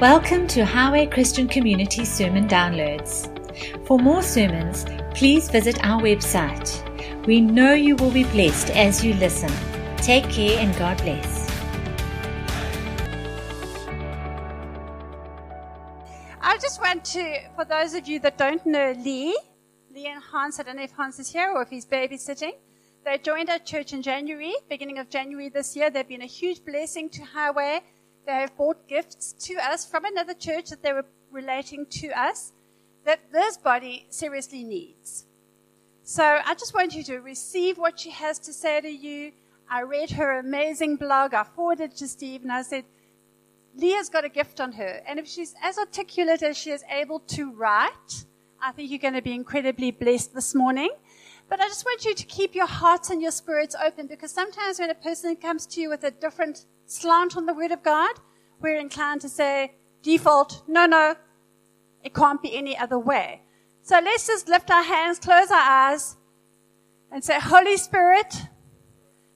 Welcome to Highway Christian Community Sermon Downloads. For more sermons, please visit our website. We know you will be blessed as you listen. Take care and God bless. I just want to, for those of you that don't know Lee, Lee and Hans, I don't know if Hans is here or if he's babysitting. They joined our church in January, beginning of January this year. They've been a huge blessing to Highway. They have brought gifts to us from another church that they were relating to us that this body seriously needs. So I just want you to receive what she has to say to you. I read her amazing blog. I forwarded to Steve and I said, Leah's got a gift on her. And if she's as articulate as she is able to write, I think you're going to be incredibly blessed this morning. But I just want you to keep your hearts and your spirits open because sometimes when a person comes to you with a different slant on the Word of God, we're inclined to say, default, no, no, it can't be any other way. So let's just lift our hands, close our eyes, and say, Holy Spirit,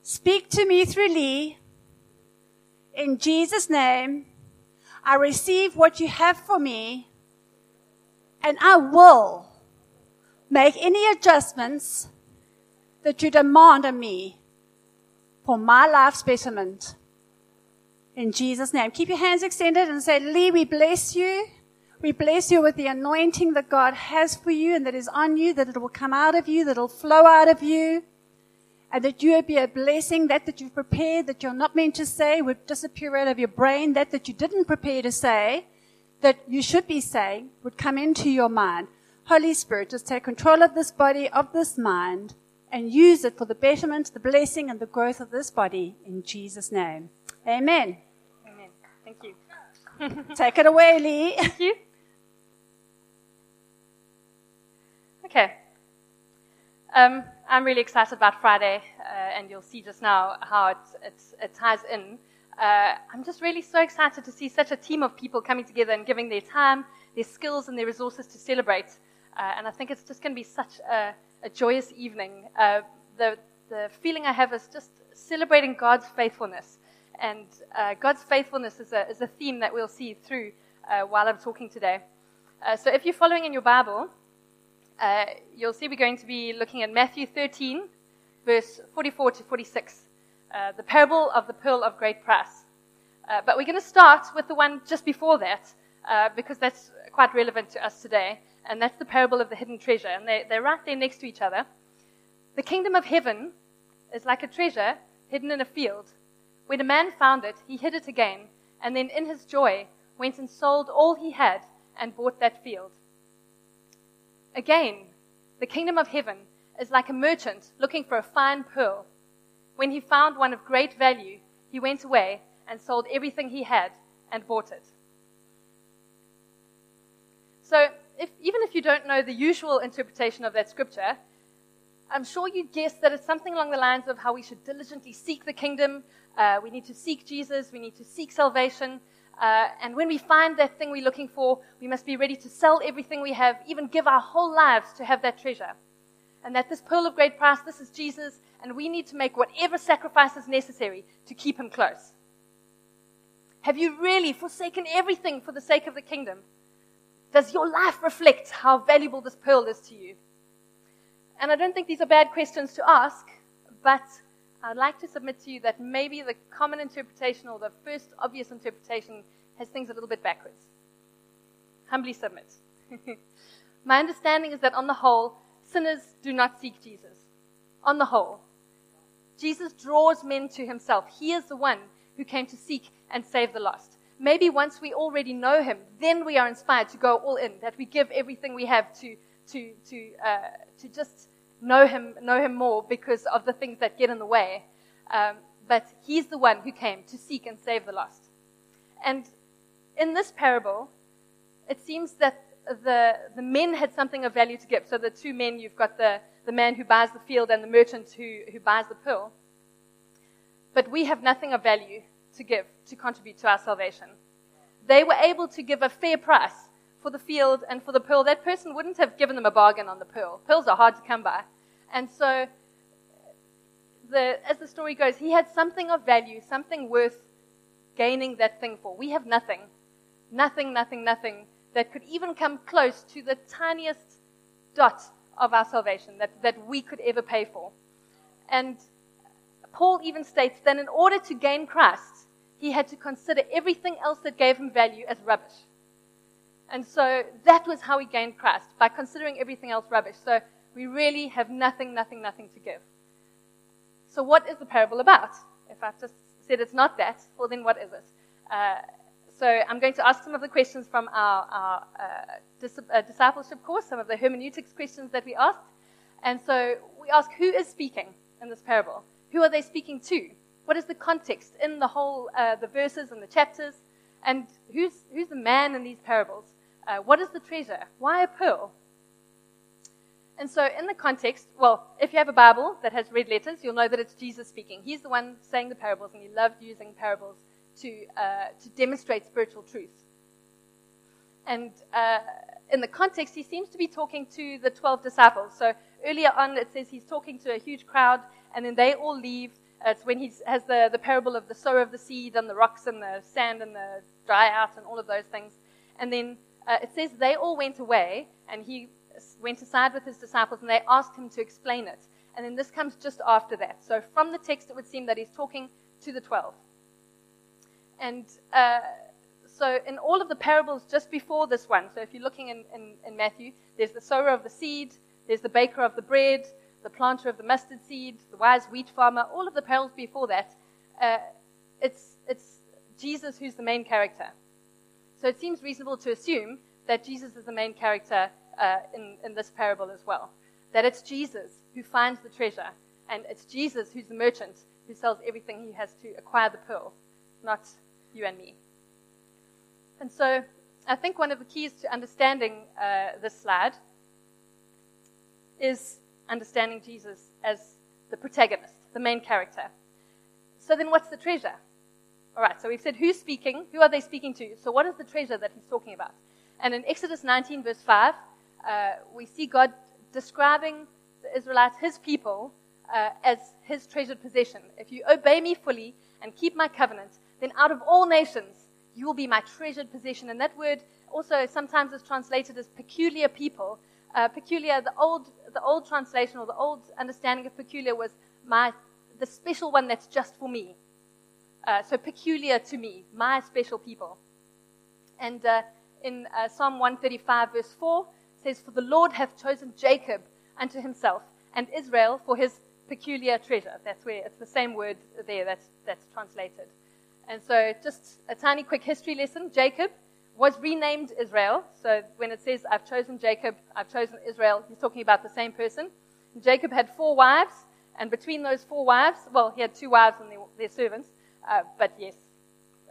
speak to me through Lee. In Jesus' name, I receive what you have for me, and I will make any adjustments that you demand of me for my life's betterment. In Jesus' name. Keep your hands extended and say, Lee, we bless you. We bless you with the anointing that God has for you and that is on you, that it will come out of you, that it will flow out of you, and that you will be a blessing. That that you've prepared, that you're not meant to say, would disappear out of your brain. That that you didn't prepare to say, that you should be saying, would come into your mind. Holy Spirit, just take control of this body, of this mind, and use it for the betterment, the blessing, and the growth of this body in Jesus' name. Amen. Amen. Thank you. Take it away, Lee. Thank you. Okay. Um, I'm really excited about Friday, uh, and you'll see just now how it, it, it ties in. Uh, I'm just really so excited to see such a team of people coming together and giving their time, their skills, and their resources to celebrate. Uh, and I think it's just going to be such a, a joyous evening. Uh, the, the feeling I have is just celebrating God's faithfulness. And uh, God's faithfulness is a, is a theme that we'll see through uh, while I'm talking today. Uh, so if you're following in your Bible, uh, you'll see we're going to be looking at Matthew 13, verse 44 to 46, uh, the parable of the pearl of great price. Uh, but we're going to start with the one just before that, because that's quite relevant to us today, and that's the parable of the hidden treasure. And they, they're right there next to each other. The kingdom of heaven is like a treasure hidden in a field when a man found it, he hid it again, and then in his joy went and sold all he had and bought that field. Again, the kingdom of heaven is like a merchant looking for a fine pearl. When he found one of great value, he went away and sold everything he had and bought it. So, if, even if you don't know the usual interpretation of that scripture, I'm sure you'd guess that it's something along the lines of how we should diligently seek the kingdom. Uh, we need to seek Jesus. We need to seek salvation. Uh, and when we find that thing we're looking for, we must be ready to sell everything we have, even give our whole lives to have that treasure. And that this pearl of great price, this is Jesus, and we need to make whatever sacrifice is necessary to keep him close. Have you really forsaken everything for the sake of the kingdom? Does your life reflect how valuable this pearl is to you? And I don't think these are bad questions to ask, but I'd like to submit to you that maybe the common interpretation or the first obvious interpretation has things a little bit backwards. Humbly submit. My understanding is that on the whole, sinners do not seek Jesus. On the whole. Jesus draws men to himself. He is the one who came to seek and save the lost. Maybe once we already know him, then we are inspired to go all in, that we give everything we have to, to, to, uh, to just know him, know him more because of the things that get in the way. Um, but he's the one who came to seek and save the lost. And in this parable, it seems that the, the men had something of value to give. So the two men, you've got the, the man who buys the field and the merchant who, who buys the pearl. But we have nothing of value to give, to contribute to our salvation. They were able to give a fair price for the field and for the pearl, that person wouldn't have given them a bargain on the pearl. Pearls are hard to come by. And so, the, as the story goes, he had something of value, something worth gaining that thing for. We have nothing. Nothing, nothing, nothing that could even come close to the tiniest dot of our salvation that, that we could ever pay for. And Paul even states that in order to gain Christ, he had to consider everything else that gave him value as rubbish. And so that was how he gained Christ, by considering everything else rubbish. So we really have nothing, nothing, nothing to give. So what is the parable about? If I've just said it's not that, well then what is it? Uh, so I'm going to ask some of the questions from our, our uh, dis- uh, discipleship course, some of the hermeneutics questions that we asked. And so we ask who is speaking in this parable? Who are they speaking to? What is the context in the whole, uh, the verses and the chapters? And who's, who's the man in these parables? Uh, what is the treasure? Why a pearl? And so, in the context, well, if you have a Bible that has red letters, you'll know that it's Jesus speaking. He's the one saying the parables, and he loved using parables to, uh, to demonstrate spiritual truth. And uh, in the context, he seems to be talking to the 12 disciples. So, earlier on, it says he's talking to a huge crowd, and then they all leave. It's when he has the, the parable of the sower of the seed and the rocks and the sand and the dry out and all of those things. And then uh, it says they all went away, and he went aside with his disciples, and they asked him to explain it. And then this comes just after that. So from the text, it would seem that he's talking to the twelve. And uh, so in all of the parables just before this one, so if you're looking in, in, in Matthew, there's the sower of the seed, there's the baker of the bread, the planter of the mustard seed, the wise wheat farmer, all of the parables before that, uh, it's, it's Jesus who's the main character. So it seems reasonable to assume that Jesus is the main character uh, in, in this parable as well. That it's Jesus who finds the treasure, and it's Jesus who's the merchant who sells everything he has to acquire the pearl, not you and me. And so I think one of the keys to understanding uh, this slide is understanding Jesus as the protagonist, the main character. So then what's the treasure? All right, so we've said who's speaking, who are they speaking to? So what is the treasure that he's talking about? And in Exodus 19, verse 5, uh, we see God describing the Israelites, his people, uh, as his treasured possession. If you obey me fully and keep my covenant, then out of all nations you will be my treasured possession. And that word also sometimes is translated as peculiar people. Uh, peculiar, the old, the old translation or the old understanding of peculiar was my, the special one that's just for me. Uh, so peculiar to me, my special people. And uh, in uh, Psalm 135, verse 4, says, For the Lord hath chosen Jacob unto himself, and Israel for his peculiar treasure. That's where it's the same word there that's, that's translated. And so, just a tiny quick history lesson Jacob was renamed Israel. So, when it says, I've chosen Jacob, I've chosen Israel, he's talking about the same person. Jacob had four wives, and between those four wives, well, he had two wives and their, their servants, uh, but yes.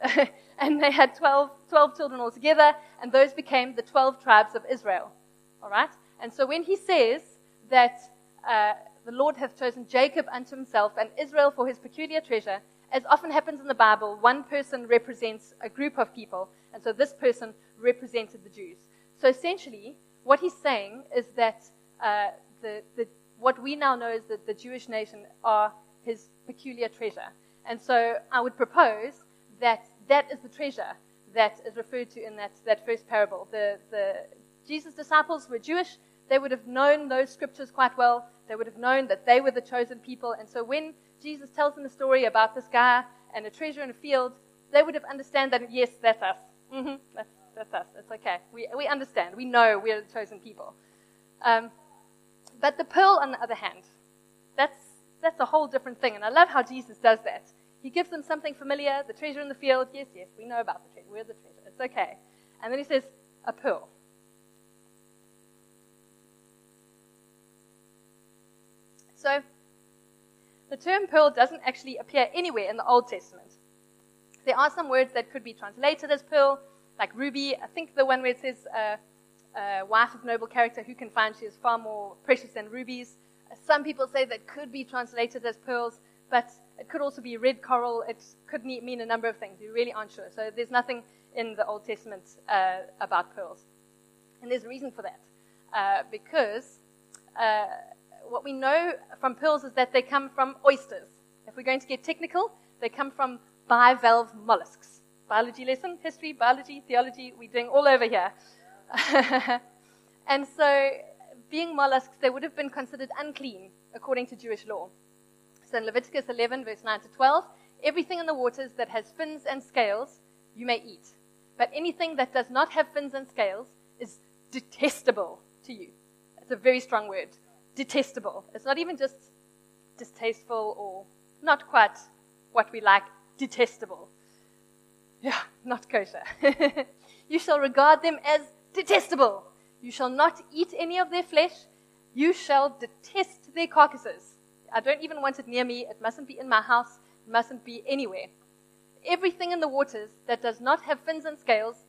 and they had 12, 12 children altogether, and those became the 12 tribes of Israel. All right? And so when he says that uh, the Lord hath chosen Jacob unto himself and Israel for his peculiar treasure, as often happens in the Bible, one person represents a group of people, and so this person represented the Jews. So essentially, what he's saying is that uh, the, the, what we now know is that the Jewish nation are his peculiar treasure. And so I would propose that that is the treasure that is referred to in that, that first parable. The, the Jesus' disciples were Jewish. They would have known those scriptures quite well. They would have known that they were the chosen people. And so when Jesus tells them a story about this guy and a treasure in a field, they would have understand that, yes, that's us. Mm-hmm, that's, that's us. It's okay. We, we understand. We know we're the chosen people. Um, but the pearl, on the other hand, that's, that's a whole different thing. And I love how Jesus does that. He gives them something familiar, the treasure in the field. Yes, yes, we know about the treasure. We're the treasure. It's okay. And then he says, a pearl. So, the term pearl doesn't actually appear anywhere in the Old Testament. There are some words that could be translated as pearl, like ruby. I think the one where it says, uh, uh, wife of noble character, who can find she is far more precious than rubies. Uh, some people say that could be translated as pearls, but it could also be red coral. It could mean a number of things. We really aren't sure. So there's nothing in the Old Testament uh, about pearls. And there's a reason for that. Uh, because uh, what we know from pearls is that they come from oysters. If we're going to get technical, they come from bivalve mollusks. biology lesson, history, biology, theology, we're doing all over here. and so, being mollusks, they would have been considered unclean according to Jewish law. So in Leviticus 11, verse 9 to 12, everything in the waters that has fins and scales you may eat. But anything that does not have fins and scales is detestable to you. It's a very strong word. Detestable. It's not even just distasteful or not quite what we like, detestable. Yeah, not kosher. you shall regard them as detestable. You shall not eat any of their flesh. You shall detest their carcasses. I don't even want it near me. It mustn't be in my house. It mustn't be anywhere. Everything in the waters that does not have fins and scales,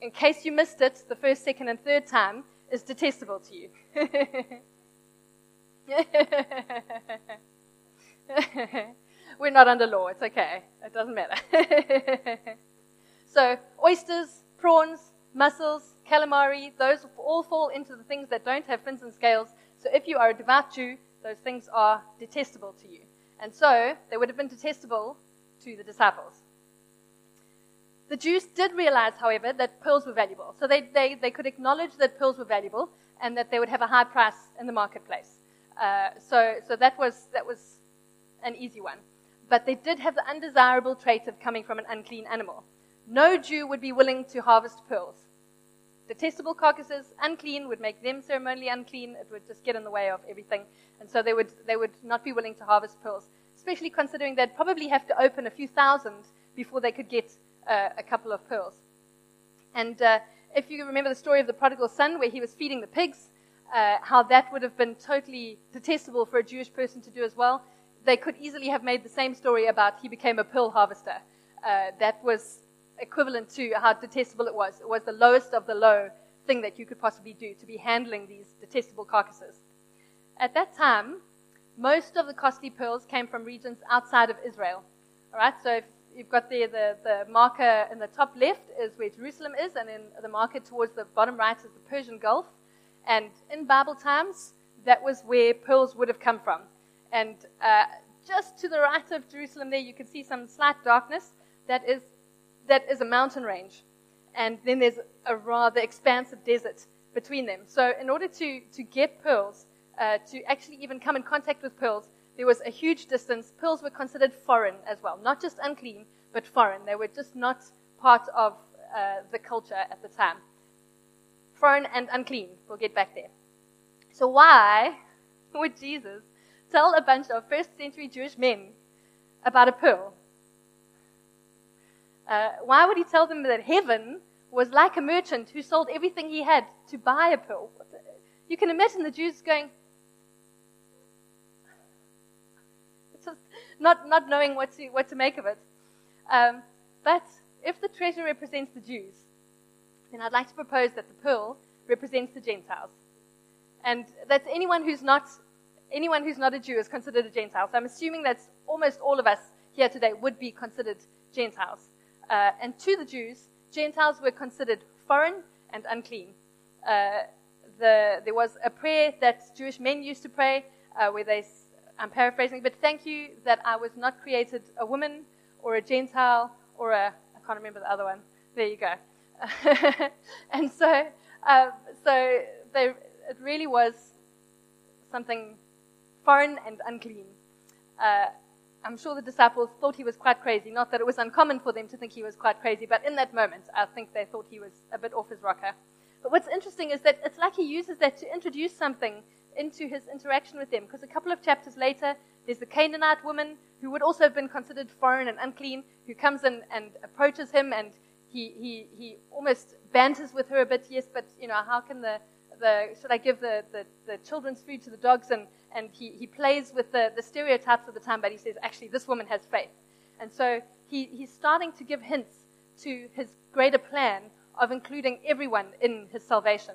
in case you missed it the first, second, and third time, is detestable to you. We're not under law. It's okay. It doesn't matter. so, oysters, prawns, mussels, calamari, those all fall into the things that don't have fins and scales. So, if you are a devout Jew, those things are detestable to you. And so, they would have been detestable to the disciples. The Jews did realize, however, that pearls were valuable. So they, they, they could acknowledge that pearls were valuable and that they would have a high price in the marketplace. Uh, so so that, was, that was an easy one. But they did have the undesirable trait of coming from an unclean animal. No Jew would be willing to harvest pearls. Detestable carcasses, unclean, would make them ceremonially unclean. It would just get in the way of everything. And so they would, they would not be willing to harvest pearls, especially considering they'd probably have to open a few thousand before they could get uh, a couple of pearls. And uh, if you remember the story of the prodigal son, where he was feeding the pigs, uh, how that would have been totally detestable for a Jewish person to do as well. They could easily have made the same story about he became a pearl harvester. Uh, that was equivalent to how detestable it was. It was the lowest of the low thing that you could possibly do to be handling these detestable carcasses. At that time, most of the costly pearls came from regions outside of Israel. All right, so if you've got there the, the marker in the top left is where Jerusalem is, and then the marker towards the bottom right is the Persian Gulf. And in Bible times, that was where pearls would have come from. And uh, just to the right of Jerusalem, there you can see some slight darkness. That is that is a mountain range, and then there's a rather expansive desert between them. So, in order to to get pearls, uh, to actually even come in contact with pearls, there was a huge distance. Pearls were considered foreign as well, not just unclean, but foreign. They were just not part of uh, the culture at the time. Foreign and unclean. We'll get back there. So, why would Jesus tell a bunch of first century Jewish men about a pearl? Uh, why would he tell them that heaven was like a merchant who sold everything he had to buy a pearl? You can imagine the Jews going, not, not knowing what to, what to make of it. Um, but if the treasure represents the Jews, then I'd like to propose that the pearl represents the Gentiles. And that's anyone who's not anyone who's not a Jew is considered a Gentile. So I'm assuming that almost all of us here today would be considered Gentiles. Uh, and to the Jews, Gentiles were considered foreign and unclean. Uh, the, there was a prayer that Jewish men used to pray uh, where they I'm paraphrasing, but thank you that I was not created a woman or a Gentile or a, I can't remember the other one. There you go. and so, uh, so they, it really was something foreign and unclean. Uh, I'm sure the disciples thought he was quite crazy. Not that it was uncommon for them to think he was quite crazy, but in that moment, I think they thought he was a bit off his rocker. But what's interesting is that it's like he uses that to introduce something into his interaction with them. Because a couple of chapters later, there's the Canaanite woman who would also have been considered foreign and unclean, who comes in and approaches him, and he, he, he almost banters with her a bit. Yes, but you know, how can the, the should I give the, the, the children's food to the dogs? And, and he, he plays with the, the stereotypes of the time, but he says, actually, this woman has faith. And so he, he's starting to give hints to his greater plan of including everyone in his salvation.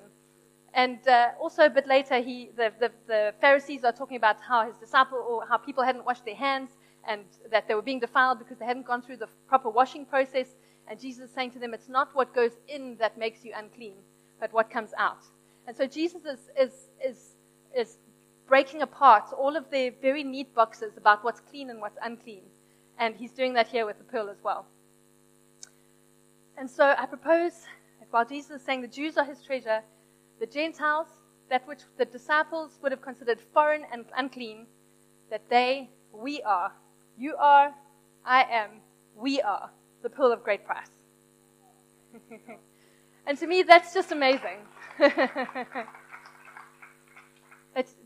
And uh, also a bit later, he, the, the, the, Pharisees are talking about how his disciple or how people hadn't washed their hands and that they were being defiled because they hadn't gone through the proper washing process. And Jesus is saying to them, it's not what goes in that makes you unclean, but what comes out. And so Jesus is, is, is, is breaking apart all of their very neat boxes about what's clean and what's unclean. And he's doing that here with the pearl as well. And so I propose that while Jesus is saying the Jews are his treasure, the Gentiles, that which the disciples would have considered foreign and unclean, that they, we are, you are, I am, we are the pearl of great price. and to me, that's just amazing.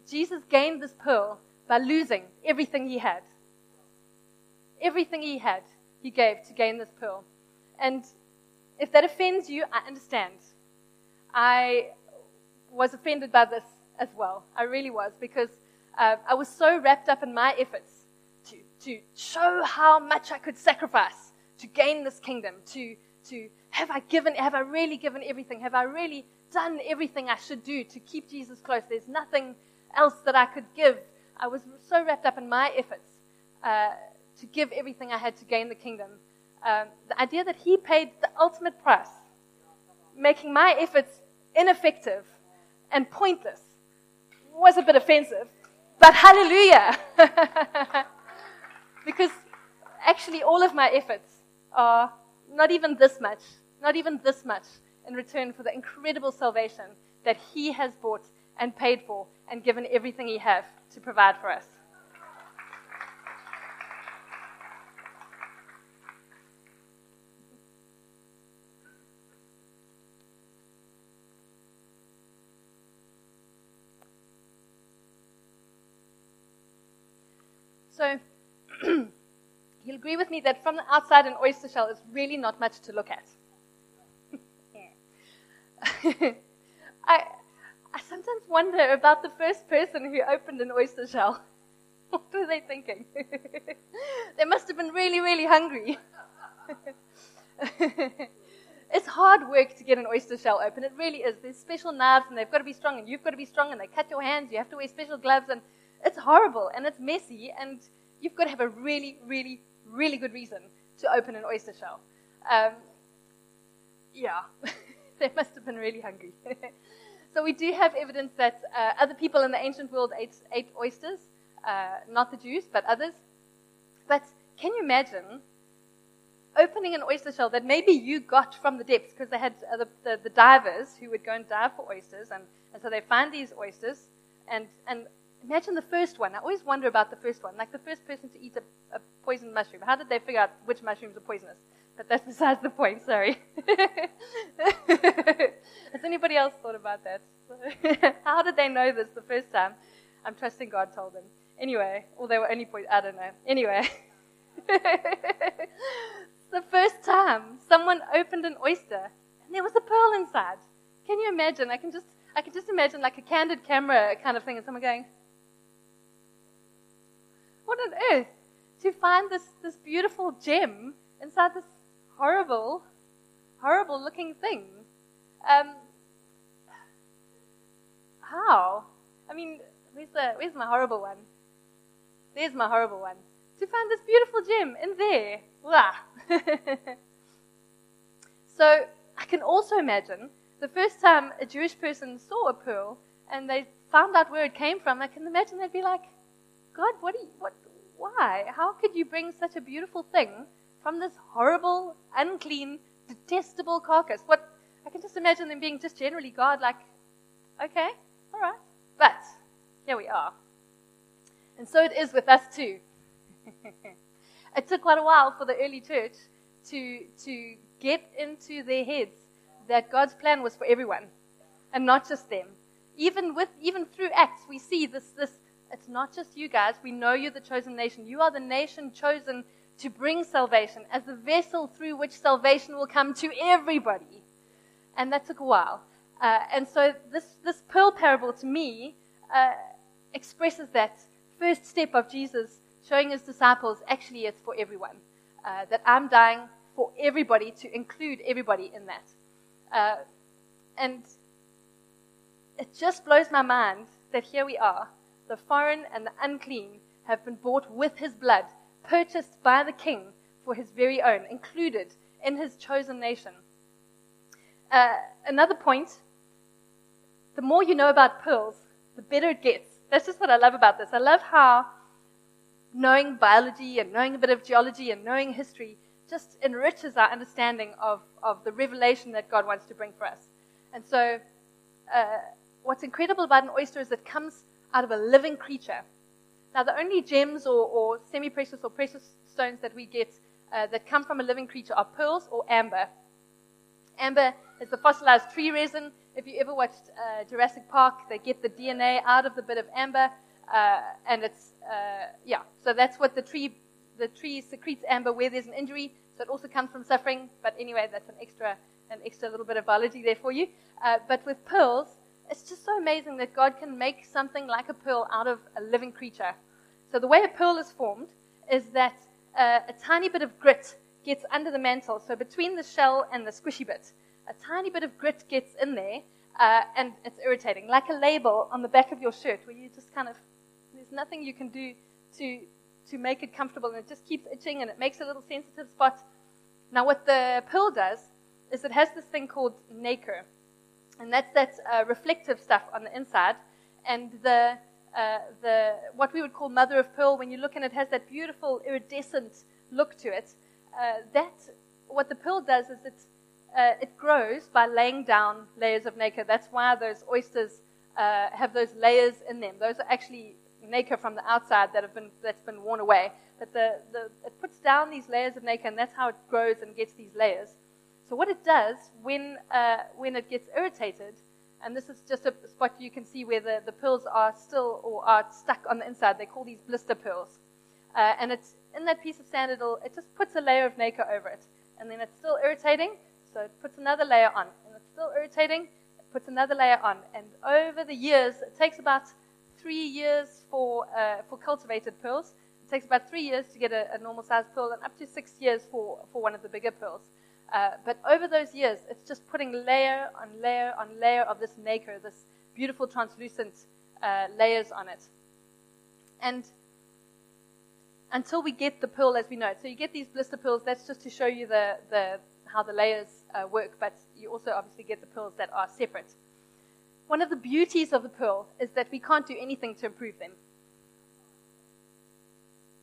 Jesus gained this pearl by losing everything he had. Everything he had, he gave to gain this pearl. And if that offends you, I understand. I was offended by this as well. I really was because uh, I was so wrapped up in my efforts to, to show how much I could sacrifice to gain this kingdom, to, to have I given, have I really given everything? Have I really done everything I should do to keep Jesus close? There's nothing else that I could give. I was so wrapped up in my efforts uh, to give everything I had to gain the kingdom um, the idea that he paid the ultimate price, making my efforts ineffective and pointless, was a bit offensive. But hallelujah! because actually, all of my efforts are not even this much, not even this much in return for the incredible salvation that he has bought and paid for and given everything he has to provide for us. So you'll agree with me that from the outside, an oyster shell is really not much to look at. I, I sometimes wonder about the first person who opened an oyster shell. what were they thinking? they must have been really, really hungry. it's hard work to get an oyster shell open. It really is. There's special knives, and they've got to be strong, and you've got to be strong, and they cut your hands. You have to wear special gloves, and it's horrible and it's messy, and you've got to have a really, really, really good reason to open an oyster shell. Um, yeah, they must have been really hungry. so we do have evidence that uh, other people in the ancient world ate, ate oysters, uh, not the Jews, but others. But can you imagine opening an oyster shell that maybe you got from the depths because they had uh, the, the, the, divers who would go and dive for oysters, and, and so they find these oysters, and, and Imagine the first one. I always wonder about the first one, like the first person to eat a, a poisoned mushroom. How did they figure out which mushrooms are poisonous? But that's besides the point, sorry. Has anybody else thought about that? How did they know this the first time? I'm trusting God told them. Anyway, or they were only poisoned. I don't know. Anyway. the first time someone opened an oyster and there was a pearl inside. Can you imagine? I can just I can just imagine like a candid camera kind of thing and someone going, what on earth? To find this, this beautiful gem inside this horrible, horrible looking thing. Um, how? I mean, where's, the, where's my horrible one? There's my horrible one. To find this beautiful gem in there. Wow. so I can also imagine the first time a Jewish person saw a pearl and they found out where it came from, I can imagine they'd be like, God, what, you, what, why? How could you bring such a beautiful thing from this horrible, unclean, detestable carcass? What, I can just imagine them being just generally God, like, okay, all right. But here we are. And so it is with us too. it took quite a while for the early church to, to get into their heads that God's plan was for everyone and not just them. Even with, even through Acts, we see this, this it's not just you guys. We know you're the chosen nation. You are the nation chosen to bring salvation as the vessel through which salvation will come to everybody. And that took a while. Uh, and so this, this pearl parable to me uh, expresses that first step of Jesus showing his disciples actually it's for everyone. Uh, that I'm dying for everybody to include everybody in that. Uh, and it just blows my mind that here we are the foreign and the unclean have been bought with his blood, purchased by the king for his very own, included in his chosen nation. Uh, another point the more you know about pearls, the better it gets. That's just what I love about this. I love how knowing biology and knowing a bit of geology and knowing history just enriches our understanding of, of the revelation that God wants to bring for us. And so, uh, what's incredible about an oyster is it comes out of a living creature. Now, the only gems or, or semi precious or precious stones that we get uh, that come from a living creature are pearls or amber. Amber is the fossilized tree resin. If you ever watched uh, Jurassic Park, they get the DNA out of the bit of amber, uh, and it's uh, yeah. So that's what the tree the tree secretes amber where there's an injury. So it also comes from suffering. But anyway, that's an extra an extra little bit of biology there for you. Uh, but with pearls, it's just so amazing that God can make something like a pearl out of a living creature. So the way a pearl is formed is that uh, a tiny bit of grit gets under the mantle. So between the shell and the squishy bit, a tiny bit of grit gets in there, uh, and it's irritating, like a label on the back of your shirt, where you just kind of there's nothing you can do to to make it comfortable, and it just keeps itching, and it makes a little sensitive spot. Now, what the pearl does is it has this thing called nacre, and that's that uh, reflective stuff on the inside, and the uh, the what we would call mother of pearl, when you look and it has that beautiful iridescent look to it. Uh, that what the pearl does is it uh, it grows by laying down layers of nacre. That's why those oysters uh, have those layers in them. Those are actually nacre from the outside that have been that's been worn away. But the, the it puts down these layers of nacre, and that's how it grows and gets these layers. So what it does when uh, when it gets irritated and this is just a spot you can see where the, the pearls are still or are stuck on the inside. They call these blister pearls. Uh, and it's in that piece of sand, it just puts a layer of nacre over it. And then it's still irritating, so it puts another layer on. And it's still irritating, it puts another layer on. And over the years, it takes about three years for, uh, for cultivated pearls. It takes about three years to get a, a normal sized pearl and up to six years for, for one of the bigger pearls. Uh, but over those years, it's just putting layer on layer on layer of this nacre, this beautiful translucent uh, layers on it. And until we get the pearl as we know it. So you get these blister pearls, that's just to show you the, the, how the layers uh, work, but you also obviously get the pearls that are separate. One of the beauties of the pearl is that we can't do anything to improve them.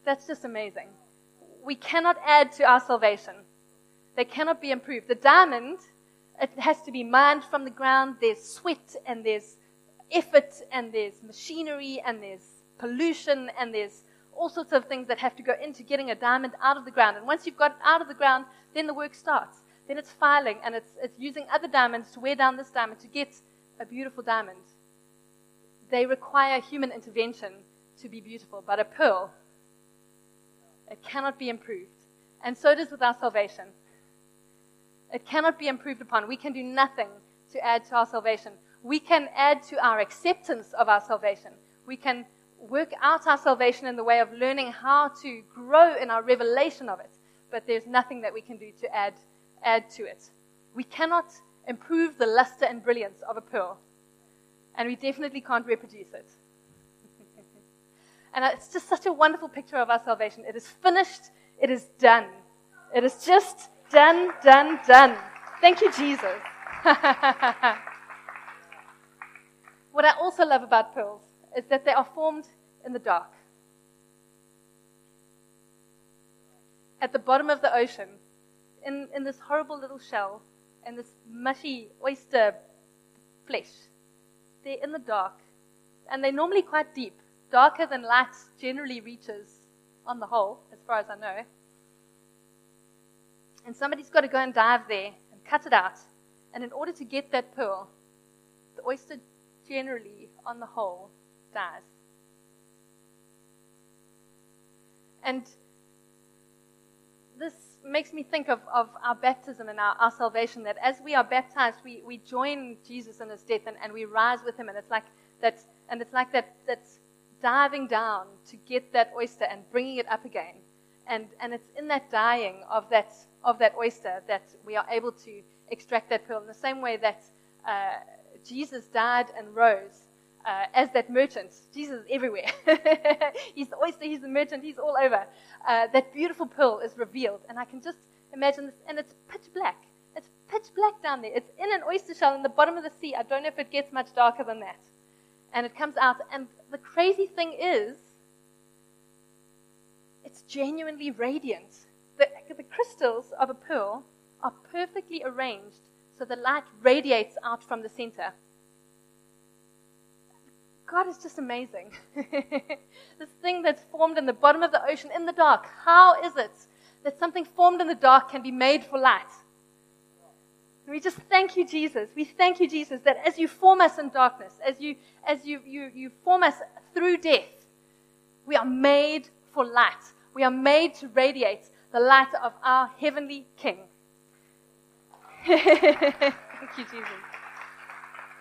That's just amazing. We cannot add to our salvation. They cannot be improved. The diamond, it has to be mined from the ground. There's sweat and there's effort and there's machinery and there's pollution and there's all sorts of things that have to go into getting a diamond out of the ground. And once you've got it out of the ground, then the work starts. Then it's filing and it's, it's using other diamonds to wear down this diamond to get a beautiful diamond. They require human intervention to be beautiful, but a pearl, it cannot be improved. And so it is with our salvation. It cannot be improved upon. We can do nothing to add to our salvation. We can add to our acceptance of our salvation. We can work out our salvation in the way of learning how to grow in our revelation of it. But there's nothing that we can do to add, add to it. We cannot improve the luster and brilliance of a pearl. And we definitely can't reproduce it. and it's just such a wonderful picture of our salvation. It is finished. It is done. It is just Done, done, done. Thank you, Jesus. what I also love about pearls is that they are formed in the dark. At the bottom of the ocean, in, in this horrible little shell, and this mushy oyster flesh. They're in the dark, and they're normally quite deep, darker than light generally reaches on the whole, as far as I know. And somebody's got to go and dive there and cut it out. And in order to get that pearl, the oyster generally, on the whole, dies. And this makes me think of, of our baptism and our, our salvation that as we are baptized, we, we join Jesus in his death and, and we rise with him. And it's like that, and it's like that, that's diving down to get that oyster and bringing it up again. And, and it's in that dying of that of that oyster that we are able to extract that pearl in the same way that uh, Jesus died and rose uh, as that merchant. Jesus is everywhere. he's the oyster, he's the merchant, he's all over. Uh, that beautiful pearl is revealed, and I can just imagine this, and it's pitch black. It's pitch black down there. It's in an oyster shell in the bottom of the sea. I don't know if it gets much darker than that. And it comes out, and the crazy thing is, it's genuinely radiant. The the crystals of a pearl are perfectly arranged so the light radiates out from the center. God is just amazing. this thing that's formed in the bottom of the ocean in the dark, how is it that something formed in the dark can be made for light? We just thank you, Jesus. We thank you, Jesus, that as you form us in darkness, as you, as you, you, you form us through death, we are made for light. We are made to radiate the light of our heavenly King. thank you, Jesus.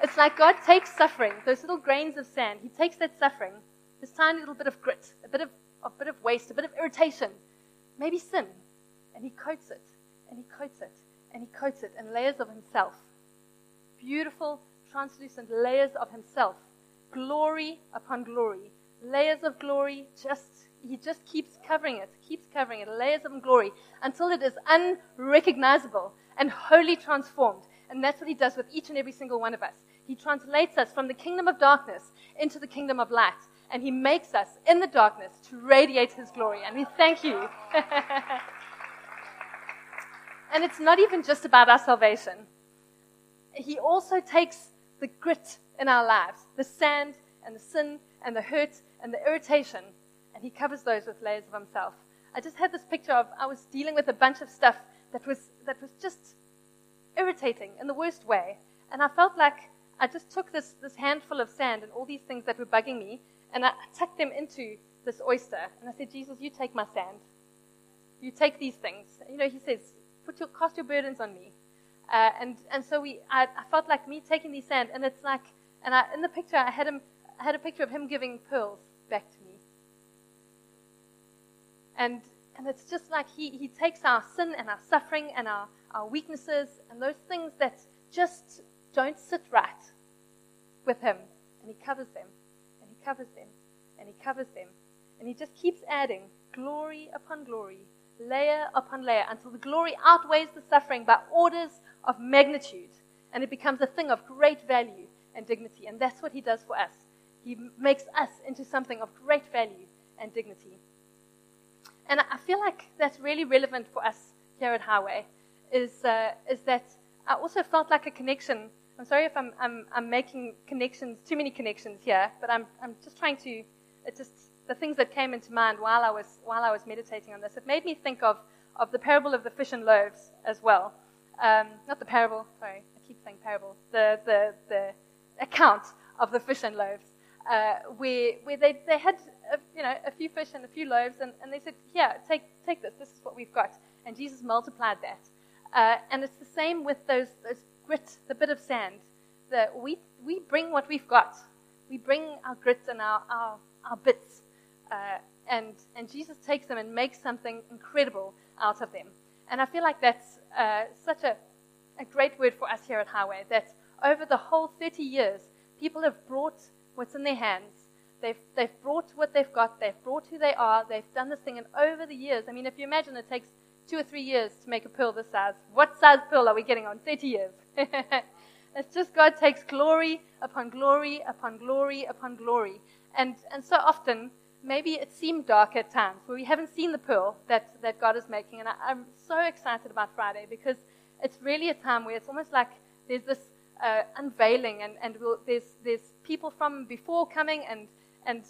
It's like God takes suffering, those little grains of sand, He takes that suffering, this tiny little bit of grit, a bit of, a bit of waste, a bit of irritation, maybe sin, and He coats it, and He coats it, and He coats it in layers of Himself. Beautiful, translucent layers of Himself. Glory upon glory. Layers of glory, just he just keeps covering it, keeps covering it, layers of glory, until it is unrecognizable and wholly transformed. And that's what he does with each and every single one of us. He translates us from the kingdom of darkness into the kingdom of light. And He makes us in the darkness to radiate His glory. And we thank you. and it's not even just about our salvation. He also takes the grit in our lives, the sand and the sin and the hurt and the irritation, and He covers those with layers of Himself. I just had this picture of I was dealing with a bunch of stuff that was that was just irritating in the worst way, and I felt like I just took this, this handful of sand and all these things that were bugging me, and I tucked them into this oyster. And I said, Jesus, you take my sand. You take these things. You know, he says, Put your, cast your burdens on me. Uh, and, and so we, I, I, felt like me taking these sand, and it's like, and I, in the picture, I had, him, I had a picture of him giving pearls back to. And, and it's just like he, he takes our sin and our suffering and our, our weaknesses and those things that just don't sit right with him. And he covers them, and he covers them, and he covers them. And he just keeps adding glory upon glory, layer upon layer, until the glory outweighs the suffering by orders of magnitude. And it becomes a thing of great value and dignity. And that's what he does for us. He makes us into something of great value and dignity. And I feel like that's really relevant for us here at Highway, is, uh, is that I also felt like a connection. I'm sorry if I'm, I'm, I'm making connections, too many connections here, but I'm, I'm just trying to, it just, the things that came into mind while I was, while I was meditating on this, it made me think of, of the parable of the fish and loaves as well. Um, not the parable, sorry, I keep saying parable, the, the, the account of the fish and loaves, uh, where, where they, they had, a, you know, a few fish and a few loaves, and, and they said, here, take, take this, this is what we've got. And Jesus multiplied that. Uh, and it's the same with those, those grit, the bit of sand. The, we, we bring what we've got. We bring our grit and our, our, our bits. Uh, and, and Jesus takes them and makes something incredible out of them. And I feel like that's uh, such a, a great word for us here at Highway that over the whole 30 years, people have brought what's in their hands. They've, they've brought what they've got. They've brought who they are. They've done this thing. And over the years, I mean, if you imagine it takes two or three years to make a pearl this size. What size pearl are we getting on? 30 years. it's just God takes glory upon glory upon glory upon glory. And, and so often, maybe it seemed dark at times where we haven't seen the pearl that, that God is making. And I, I'm so excited about Friday because it's really a time where it's almost like there's this uh, unveiling and, and we'll, there's, there's people from before coming and, and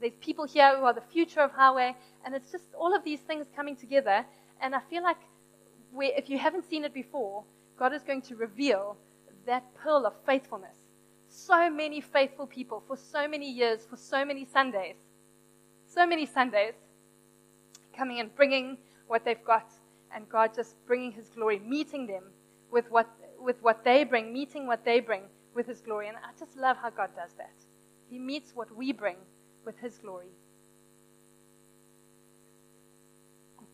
there's people here who are the future of Highway. And it's just all of these things coming together. And I feel like if you haven't seen it before, God is going to reveal that pearl of faithfulness. So many faithful people for so many years, for so many Sundays. So many Sundays coming and bringing what they've got, and God just bringing His glory, meeting them with what, with what they bring, meeting what they bring with His glory. And I just love how God does that. He meets what we bring with His glory.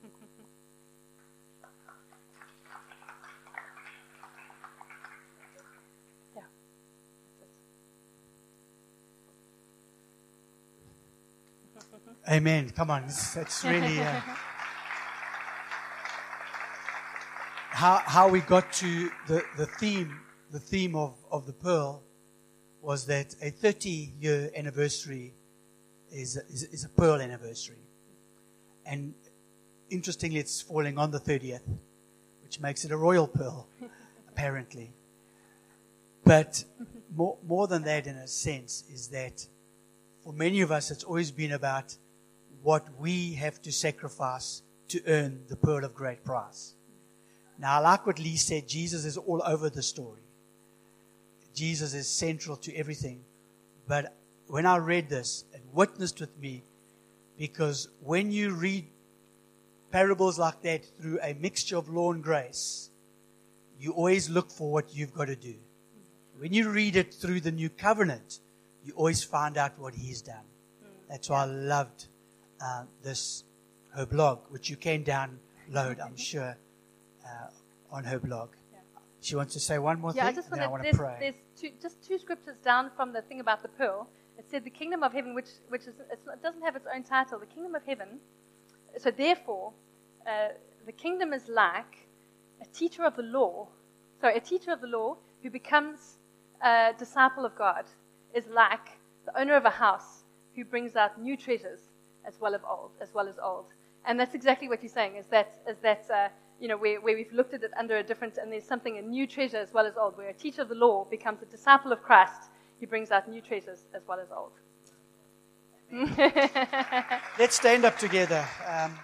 Amen. Come on, it's, really uh, how how we got to the, the theme. The theme of, of the pearl was that a 30 year anniversary is, is, is a pearl anniversary, and interestingly, it's falling on the 30th, which makes it a royal pearl, apparently. But more, more than that, in a sense, is that for many of us, it's always been about what we have to sacrifice to earn the pearl of great price. Now, I like what Lee said Jesus is all over the story. Jesus is central to everything. But when I read this, it witnessed with me because when you read parables like that through a mixture of law and grace, you always look for what you've got to do. When you read it through the new covenant, you always find out what he's done. That's why I loved uh, this her blog, which you can download, I'm sure, uh, on her blog. She wants to say one more Yeah, I thing. just then I want to. pray. there's two, just two scriptures down from the thing about the pearl. It said the kingdom of heaven, which which is it's, it doesn't have its own title. The kingdom of heaven. So therefore, uh, the kingdom is like a teacher of the law. Sorry, a teacher of the law who becomes a disciple of God is like the owner of a house who brings out new treasures as well as old, as well as old. And that's exactly what you're saying. Is that is that uh, you know where, where we've looked at it under a different and there's something a new treasure as well as old. Where a teacher of the law becomes a disciple of Christ, he brings out new treasures as well as old. Let's stand up together. Um,